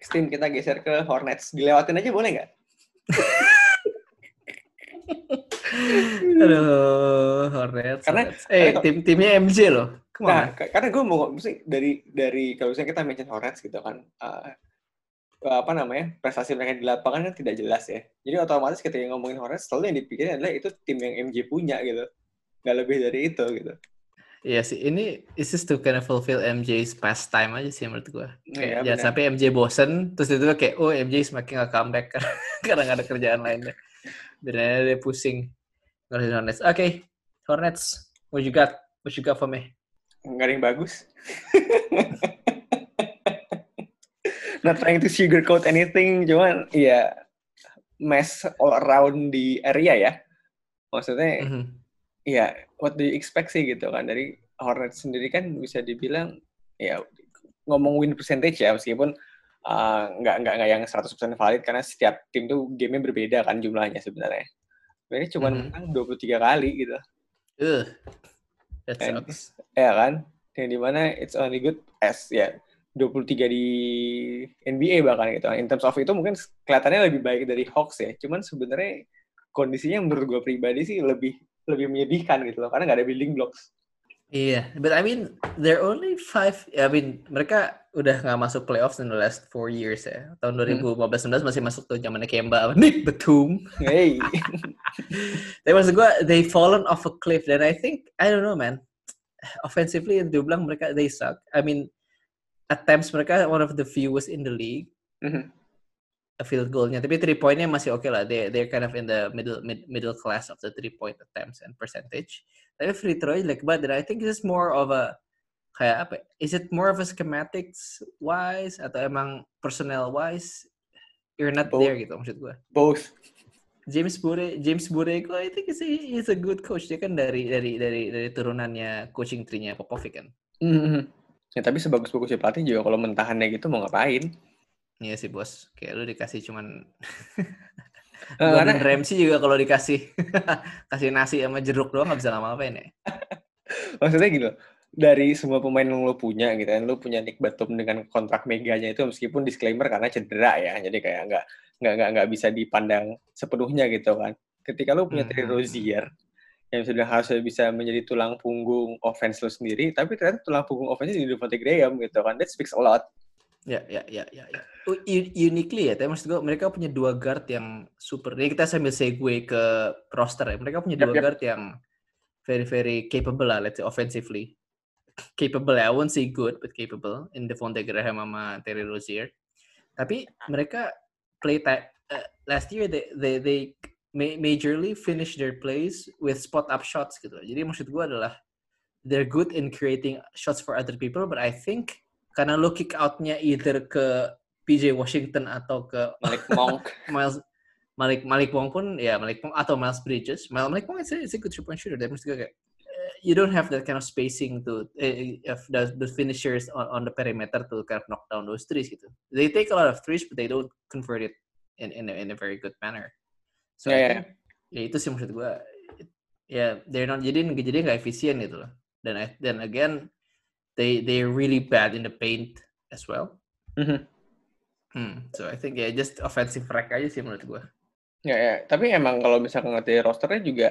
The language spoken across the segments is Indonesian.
Steam kita geser ke Hornets. Dilewatin aja boleh nggak? Aduh, Hornets. Karena- Hornets. eh karena- tim timnya MJ loh. Nah, karena gue mau mesti dari dari kalau misalnya kita mention Hornets gitu kan, eh, apa namanya prestasi mereka di lapangan kan tidak jelas ya. Jadi otomatis ketika ngomongin Hornets, selalu yang dipikirin adalah itu tim yang MJ punya gitu, nggak lebih dari itu gitu. Iya sih, ini is just to kind of fulfill MJ's pastime aja sih menurut gua. Iya, benar. sampai MJ bosen, terus itu kayak oh MJ semakin gak comeback karena nggak ada kerjaan lainnya. Dan akhirnya dia pusing ngurusin Hornets. Oke, Hornets, what you got? What you got for me? Nggak ada yang bagus. Not trying to sugarcoat anything, cuman ya mess all around di area ya. Maksudnya Mhm. Ya what do you expect sih gitu kan dari Hornets sendiri kan bisa dibilang ya ngomong win percentage ya meskipun uh, nggak nggak nggak yang 100% valid karena setiap tim tuh gamenya berbeda kan jumlahnya sebenarnya. Mereka cuma Mhm. menang 23 kali gitu. Ugh, that And- sucks. Ya kan? Yang di mana it's only good as ya 23 di NBA bahkan gitu. In terms of itu mungkin kelihatannya lebih baik dari Hawks ya. Cuman sebenarnya kondisinya menurut gue pribadi sih lebih lebih menyedihkan gitu loh karena nggak ada building blocks. Iya, but I mean, they're only five. I mean, mereka udah nggak masuk playoffs in the last four years ya. Tahun 2015-19 masih masuk tuh zamannya Kemba, Nick Batum. Hey. Tapi maksud gue, they fallen off a cliff. Dan I think, I don't know man, offensively, dia bilang mereka, they suck. I mean, attempts mereka one of the fewest in the league. Mhm. A field goalnya, tapi three pointnya masih oke lah. They they're kind of in the middle mid, middle class of the three point attempts and percentage. Tapi free throw like but I think it's more of a kayak apa? Is it more of a schematics wise atau emang personnel wise? You're not Both. there gitu maksud gue. Both. James Bure, James Borrego, I think is a, he's a good coach. Dia kan dari dari dari dari turunannya coaching tree-nya Popovic kan. Mhm. Ya tapi sebagus-bagusnya pelatih juga kalau mentahannya gitu mau ngapain? Iya sih bos. Kayak lu dikasih cuman Eh, Gordon karena Ramsay juga kalau dikasih kasih nasi sama jeruk doang nggak bisa ngapa-ngapain ya. maksudnya gitu loh, dari semua pemain yang lo punya gitu kan, lo punya Nick Batum dengan kontrak meganya itu meskipun disclaimer karena cedera ya, jadi kayak nggak nggak nggak nggak bisa dipandang sepenuhnya gitu kan. Ketika lo punya Terry Mhm. Rozier yang sudah harusnya bisa menjadi tulang punggung offense lo sendiri, tapi ternyata tulang punggung offense di Devontae Graham gitu kan, that speaks a lot. Ya, ya, ya, ya, ya. Uniquely ya, tapi maksud gue mereka punya dua guard yang super. Ini kita sambil segue ke roster ya. Mereka punya Yap, dua yap. guard yang very very capable lah, let's say offensively. Capable ya, I won't say good, but capable in Devontae Graham sama Terry Rozier. Tapi mereka play ti- uh, last year they they they ma- majorly finish their plays with spot up shots gitu. Jadi maksud gue adalah they're good in creating shots for other people, but I think karena lo kick out-nya either ke PJ Washington atau ke Malik Monk. Miles Malik Malik Wong pun ya Malik Wong atau Miles Bridges. Miles Malik is a, is a good three point shooter. Tapi gue kayak eh, you don't have that kind of spacing to of the, the finishers on, on the perimeter to kind of knock down those threes gitu. They take a lot of threes but they don't convert it in in a, in a very good manner. So Ya, I ya. ya itu sih maksud gue. Ya they're not jadi jadi nggak efisien gitu loh. Dan I- then again they they're really bad in the paint as well. Mhm. Hmm, so I think ya just offensive rack aja sih menurut gue. Ya, ya. Tapi emang kalau misalkan ngerti rosternya juga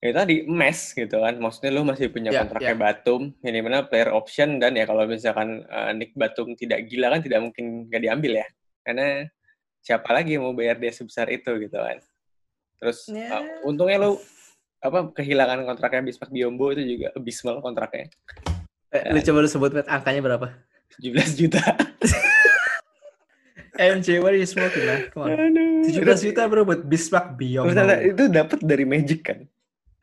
ya tadi mess gitu kan. Maksudnya lu masih punya Ya, kontraknya ya. Batum, di mana player option dan ya kalau misalkan eh, Nick Batum tidak gila kan tidak mungkin gak diambil ya. Karena siapa lagi yang mau bayar dia sebesar itu gitu kan. Terus Ya. eh, untungnya lu apa kehilangan kontraknya Bismarck Biombo itu juga abysmal kontraknya. Eh, lu coba lu sebut Matt, angkanya berapa? 17 juta. MJ, what are you smoking man? Come on. Aduh. 17 juta bro buat Bismarck Beyond. Bentar, itu dapat dari Magic kan?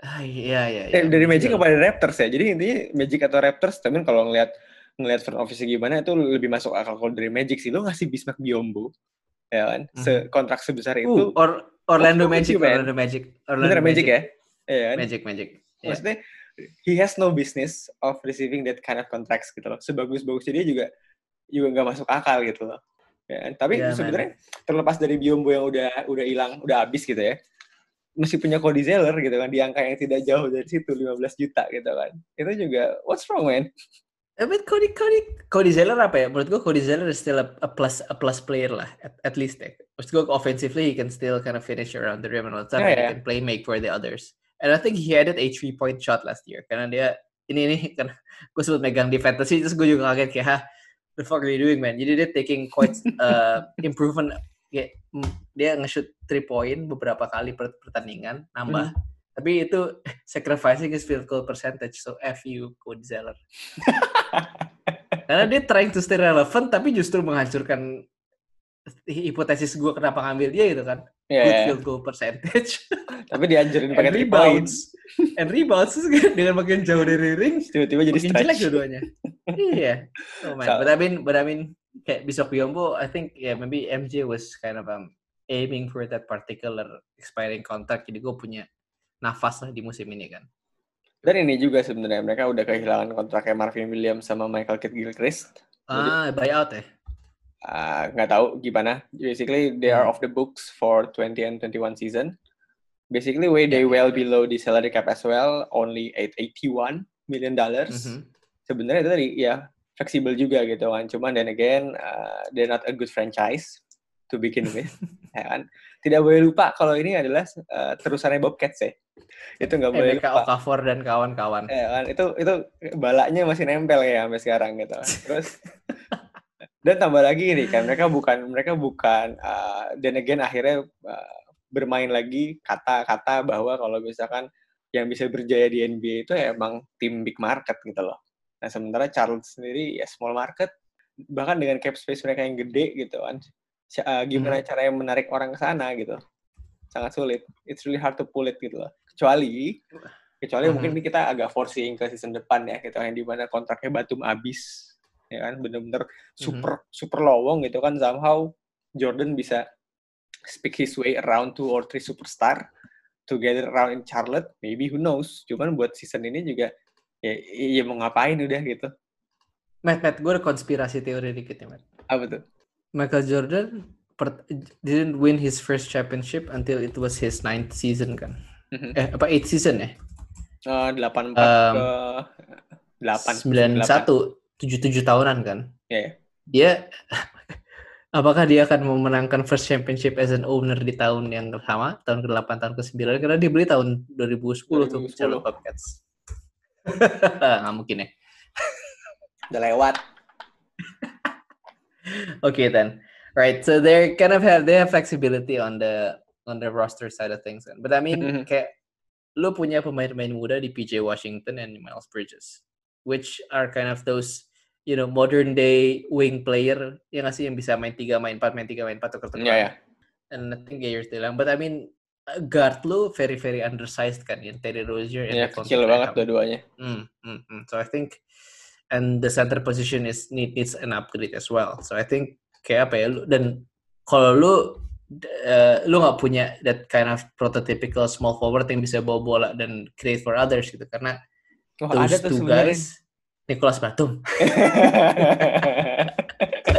Ah, iya, iya, Eh, iya. dari Magic kepada Raptors ya. Jadi intinya Magic atau Raptors, tapi kalau ngelihat ngelihat front office gimana itu lebih masuk akal kalau dari Magic sih. Lo ngasih Bismarck Biombo, ya kan? Se kontrak sebesar Uh, itu. or, Orlando with Magic? Orlando Magic. Orlando Bener Magic ya? Iya kan? Magic, Magic. Maksudnya he has no business of receiving that kind of contracts gitu loh. Sebagus-bagusnya dia juga juga nggak masuk akal gitu loh. Ya, tapi man. sebenarnya terlepas dari Biombo yang udah udah hilang, udah habis gitu ya. Masih punya Cody Zeller gitu kan di angka yang tidak jauh dari situ 15 juta gitu kan. Itu juga what's wrong man? I mean Cody Cody Cody Zeller apa ya? Menurut gue Cody Zeller is still a, a plus a plus player lah at, at least ya. Maksud gue offensively he can still kind of finish around the rim and all that. Yeah, yeah. He can play make for the others. And I think he added a three point shot last year karena dia ini ini kan gue sebut megang di fantasy terus gue juga kaget kayak ha the fuck are you doing man? Jadi dia taking quite uh, improvement kayak mm, dia nge-shoot three point beberapa kali per pertandingan nambah. Tapi itu sacrificing his field goal percentage. So F you Cody Zeller. Karena dia trying to stay relevant tapi justru menghancurkan hipotesis gue kenapa ngambil dia gitu kan. Iya, Good field goal percentage. Tapi dianjurin pakai three points. rebounds. And rebounds dengan makin jauh dari ring Tiba-tiba jadi makin jelek stretch. dua-duanya. iya. Oh man. So- But I mean, but I mean, kayak Bishop Biombo, I think yeah maybe MJ was kind of um, aiming for that particular expiring contract. Jadi gue punya nafas lah di musim ini kan. Dan ini juga sebenarnya mereka udah kehilangan kontraknya Marvin Williams sama Michael Kidd Gilchrist. Ah, buyout ya. Ah, nggak tahu gimana. Basically, they are off the books for 20 and 21 season. Basically, way they well below the salary cap as well, only at 81 million dollars. Mhm. Sebenarnya itu tadi ya fleksibel juga gitu kan. Cuman then again, uh, they're not a good franchise to begin with, ya kan. Tidak boleh lupa kalau ini adalah uh, terusannya Bobcats ya. Itu nggak boleh Emeka lupa. Okafor dan kawan-kawan. Ya kan, itu itu balanya masih nempel ya sampai sekarang gitu. Terus dan tambah lagi nih kan mereka bukan mereka bukan uh, dan again akhirnya uh, bermain lagi kata-kata bahwa kalau misalkan yang bisa berjaya di NBA itu ya emang tim big market gitu loh. Nah sementara Charles sendiri ya small market bahkan dengan cap space mereka yang gede gitu kan. Uh, gimana caranya menarik orang ke sana gitu. Sangat sulit. It's really hard to pull it gitu loh. Kecuali kecuali Mhm. mungkin kita agak forcing ke season depan ya gitu yang di mana kontraknya Batum habis ya kan bener-bener super super lowong gitu kan somehow Jordan bisa speak his way around two or three superstar together around in Charlotte maybe who knows cuman buat season ini juga ya, ya mau ngapain udah gitu Matt, Matt, gue ada konspirasi teori dikit ya, Matt. apa tuh Michael Jordan per- didn't win his first championship until it was his ninth season kan? Mhm. Eh, apa eighth season ya? Eh, delapan empat Um, ke delapan Sembilan satu, tujuh tujuh tahunan kan? ya ya. Dia, apakah dia akan memenangkan first championship as an owner di tahun yang sama, tahun ke-8, tahun ke-9? Karena dia beli tahun 2010, tuh 2010. Charlotte Bobcats. Nggak mungkin ya. udah lewat Okay then. Right. So they kind of have they have flexibility on the on the roster side of things. kan. But I mean Mhm. kayak lu punya pemain-pemain muda di PJ Washington and Miles Bridges, which are kind of those you know modern day wing player yang nggak sih yang bisa main tiga main empat main tiga main empat tuker ya ya And I think yeah, you're still young. But I mean uh, guard lu very very undersized kan yang Terry Rozier and ya Devontae kecil banget dua-duanya. Mm, mm, mm. So I think, and the center position is need, needs an upgrade as well. So I think kayak apa ya lu dan kalau lu uh, lu nggak punya that kind of prototypical small forward yang bisa bawa bola dan create for others gitu. Karena Wah, those ada tuh two sebenarnya. guys Nicholas Batum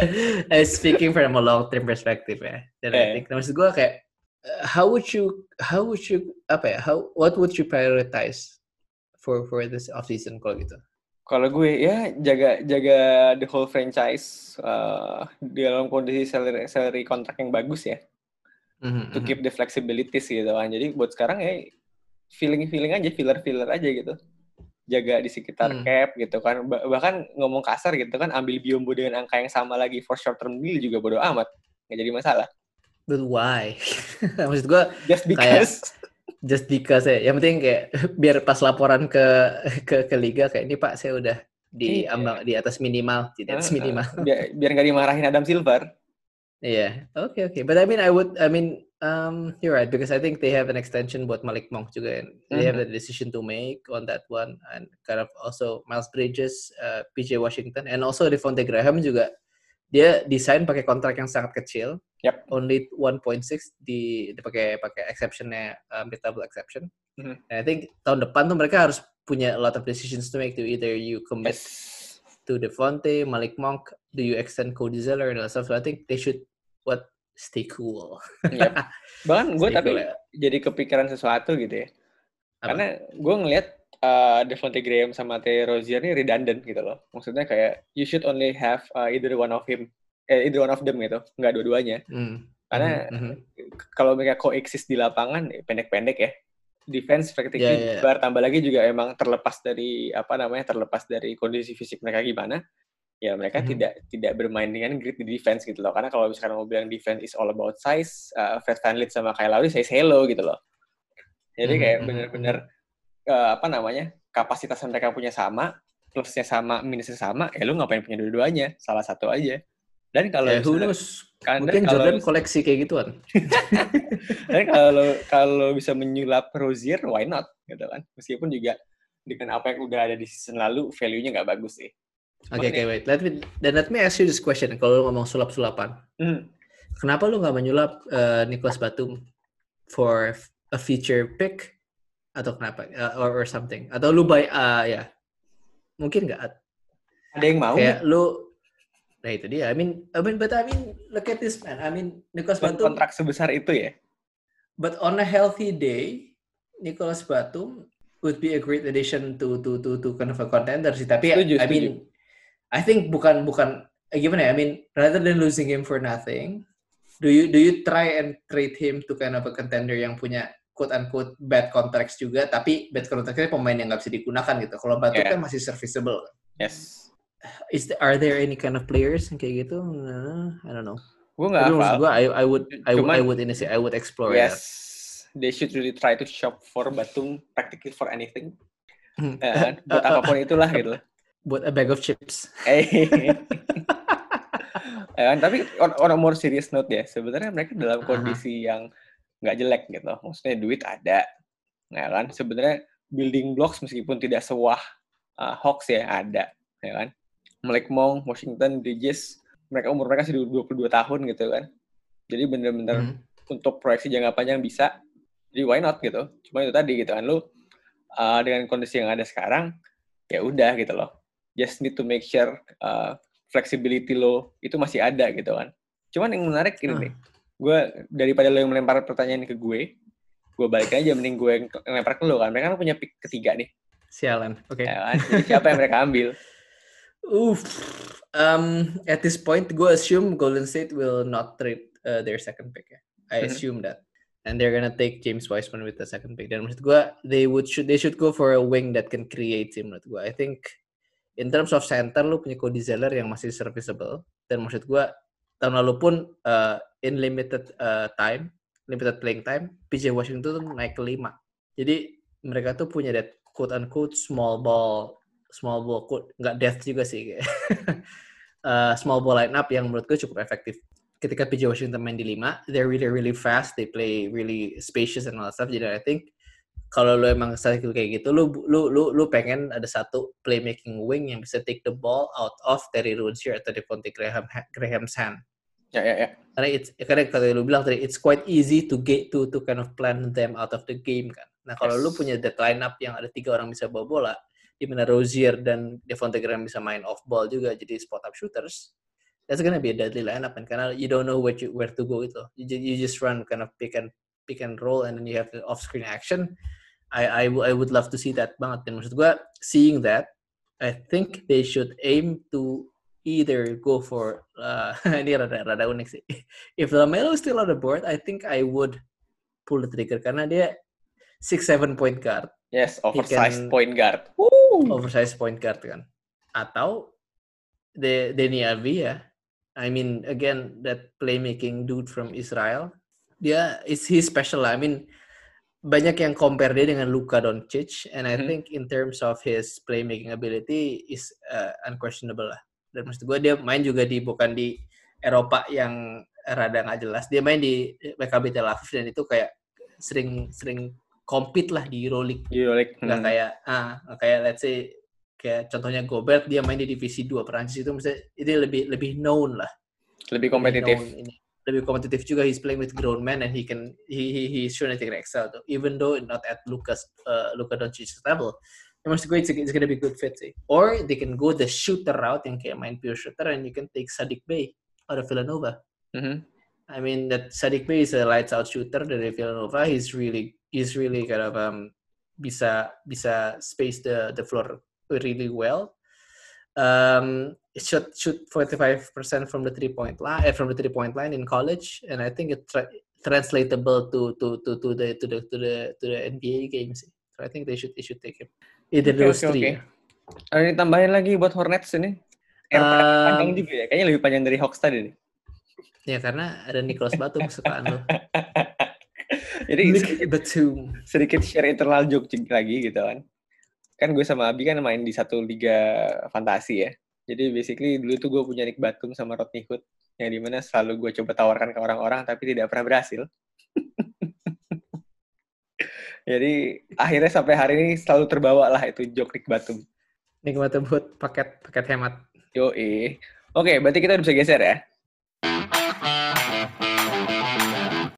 Eh, speaking from a long term perspective ya dan I Eh. think maksud gue kayak how would you how would you apa ya how what would you prioritize for for this off season kalau gitu Kalau gue ya jaga jaga the whole franchise uh, di dalam kondisi salary, salary kontrak yang bagus ya Mhm, to mhm. keep the flexibilities gitu kan. Jadi buat sekarang ya feeling feeling aja filler filler aja gitu. Jaga di sekitar Hmm. cap gitu kan. Ba- bahkan ngomong kasar gitu kan ambil biombo dengan angka yang sama lagi for short term deal juga bodo amat. Nggak jadi masalah. But why? Maksud gue Just because just because ya. Yang penting kayak biar pas laporan ke ke ke liga kayak ini Pak saya udah di Iya. ambang di atas minimal, di atas minimal. biar, biar nggak dimarahin Adam Silver. Iya. Oke oke. But I mean I would I mean um you're right because I think they have an extension buat Malik Monk juga. and They have a decision to make on that one and kind of also Miles Bridges, uh, PJ Washington and also Devontae Graham juga dia desain pakai kontrak yang sangat kecil. Yep. Only 1.6 di dipakai pakai exceptionnya um, double exception. Mhm. And I think tahun depan tuh mereka harus punya a lot of decisions to make to either you commit Yes. to Devontae, Malik Monk, do you extend Cody Zeller and all that stuff. So I think they should what stay cool. Yep. Bahkan gue tapi cool ya. jadi kepikiran sesuatu gitu ya. Apa? Karena gue ngelihat uh, Devonte Graham sama Terry Rozier ini redundant gitu loh. Maksudnya kayak you should only have uh, either one of him, eh, either one of them gitu, nggak dua-duanya. Hmm. Karena Mhm, mhm. kalau mereka coexist di lapangan, ya pendek-pendek ya. Defense practically Ya, ya. bubar, tambah lagi juga emang terlepas dari apa namanya terlepas dari kondisi fisik mereka gimana. Ya mereka Mhm. tidak tidak bermain dengan grit di defense gitu loh. Karena kalau misalkan mau bilang defense is all about size, uh, Fred VanVleet sama Kyle Lowry say hello gitu loh. Jadi Mhm, kayak mhm, bener-bener eh, apa namanya kapasitas yang mereka punya sama, plusnya sama, minusnya sama, ya lu ngapain punya dua-duanya? Salah satu aja. Dan kalau Ya, knows? kan- Mungkin kalau Jordan koleksi kayak gituan. dan kalau kalau bisa menyulap Rozier, why not? Gitu kan. Meskipun juga dengan apa yang udah ada di season lalu, value-nya nggak bagus sih. Oke, Cuman oke, ya- wait. Let me, then let me ask you this question. Kalau lu ngomong sulap-sulapan, Hmm. kenapa lu nggak menyulap uh, Nicholas Batum for a future pick atau kenapa Uh, or, or something atau lu buy uh, ya mungkin nggak Ada yang mau kayak lu nah itu dia I mean I mean but I mean look at this man I mean Nicholas? Batum kontrak sebesar itu ya? but on a healthy day Nicholas Batum would be a great addition to to to to kind of a contender sih tapi Setuju, I mean I think bukan bukan eh, gimana ya I mean rather than losing him for nothing do you do you try and trade him to kind of a contender yang punya quote unquote bad contracts juga tapi bad contractsnya pemain yang nggak bisa digunakan gitu kalau Batum Yeah. kan masih serviceable Yes. is the, are there any kind of players yang kayak gitu Nah, I don't know Gue nggak hafal. gue I, I would I, would- I Cuman- would ini sih I would explore Yes. that They should really try to shop for Batum practically for anything. Kan? Buat Uh, uh, apa pun itulah gitu. Buat a bag of chips Eh. kan? Tapi on, on a more serious note ya, sebenarnya mereka dalam kondisi yang nggak jelek gitu. Maksudnya duit ada, ya kan? Sebenarnya building blocks meskipun tidak sewah uh, Hawks ya ada, ya kan? Malik Monk, Washington, Bridges, mereka umur mereka sudah 22 tahun gitu kan. Jadi bener-bener Hmm. untuk proyeksi jangka panjang bisa. Jadi why not gitu. Cuma itu tadi gitu kan lu uh, dengan kondisi yang ada sekarang ya udah gitu loh. Just need to make sure uh, flexibility lo itu masih ada gitu kan. Cuman yang menarik ini nih. Gue daripada lo yang melempar pertanyaan ke gue, gue balik aja mending gue yang ke- lempar ke lo kan. Mereka kan punya pick ketiga nih, sialan oke ya kan. Jadi siapa yang mereka ambil? Oof. Um, at this point, gue assume Golden State will not trade uh, their second pick. Ya. I Mhm. assume that, and they're gonna take James Wiseman with the second pick. Dan maksud gue, they would should they should go for a wing that can create him. Menurut gue, I think in terms of center, lu punya Cody Zeller yang masih serviceable. Dan maksud gue, tahun lalu pun uh, in limited uh, time, limited playing time, PJ Washington tuh naik ke lima. Jadi mereka tuh punya that quote unquote small ball small ball quote nggak death juga sih uh, small ball line up yang menurut gue cukup efektif ketika PJ Washington main di 5 they're really really fast they play really spacious and all that stuff jadi I think kalau lu emang style kayak gitu lu lu lu lu pengen ada satu playmaking wing yang bisa take the ball out of Terry Rozier atau Devontae Graham Graham's hand Ya ya ya. karena it's karena kalau lu bilang tadi it's quite easy to get to to kind of plan them out of the game kan. Nah kalau lu Yes. punya that lineup yang ada tiga orang bisa bawa bola, di mana Rozier dan Devontae Graham bisa main off ball juga jadi spot up shooters, that's gonna be a deadly lineup kan karena you don't know where you, where to go itu. You, you just run kind of pick and pick and roll and then you have the off screen action. I I, I would love to see that banget dan maksud gua seeing that I think they should aim to either go for uh, ini rada rada unik sih. If Lamelo is still on the board, I think I would pull the trigger karena dia six seven point guard, Yes, oversized can- point guard. Woo! oversized point guard kan. Atau the Denny Avia. I mean again that playmaking dude from Israel. Dia is he special lah. I mean banyak yang compare dia dengan Luka Doncic and I Mhm. think in terms of his playmaking ability is uh, unquestionable lah. Dan maksud gue dia main juga di bukan di Eropa yang rada nggak jelas. Dia main di PKB Tel Aviv dan itu kayak sering sering compete lah di Euroleague Euroleague. nggak Hmm. kayak ah nggak kayak let's say kayak contohnya Gobert dia main di divisi 2 Perancis itu mesti ini lebih lebih known lah lebih lebih kompetitif. known ini. Lebih kompetitif juga he's playing with grown men and he can he he he's shown that he can excel though. even though not at Lucas uh, Luka Doncic level maksud gue it's, it's gonna be good fit sih or they can go the shooter route yang kayak main pure shooter and you can take Sadik Bay out of Villanova Mhm. I mean that Sadik Bay is a lights out shooter dari Villanova. He's really he's really kind of um bisa bisa space the the floor really well. Um, it shoot shoot 45% from the three point line eh, from the three point line in college, and I think it tra translatable to to to to the to the to the to the NBA games. So I think they should they should take him. Either Oke, those oke, three. Ada tambahin lagi buat Hornets ini. Eh, Um, panjang juga ya. Kayaknya lebih panjang dari Hawks tadi nih. Ya karena ada Nicholas Batum kesukaan lo. Jadi sedikit, Batum. sedikit share internal joke lagi gitu kan. Kan gue sama Abi kan main di satu liga fantasi ya. Jadi basically dulu tuh gue punya Nick Batum sama Rodney Hood yang di mana selalu gue coba tawarkan ke orang-orang tapi tidak pernah berhasil. Jadi akhirnya sampai hari ini selalu terbawa lah itu joke Nick Batum. Nick Batum buat paket paket hemat. Yo Oke, berarti kita udah bisa geser ya.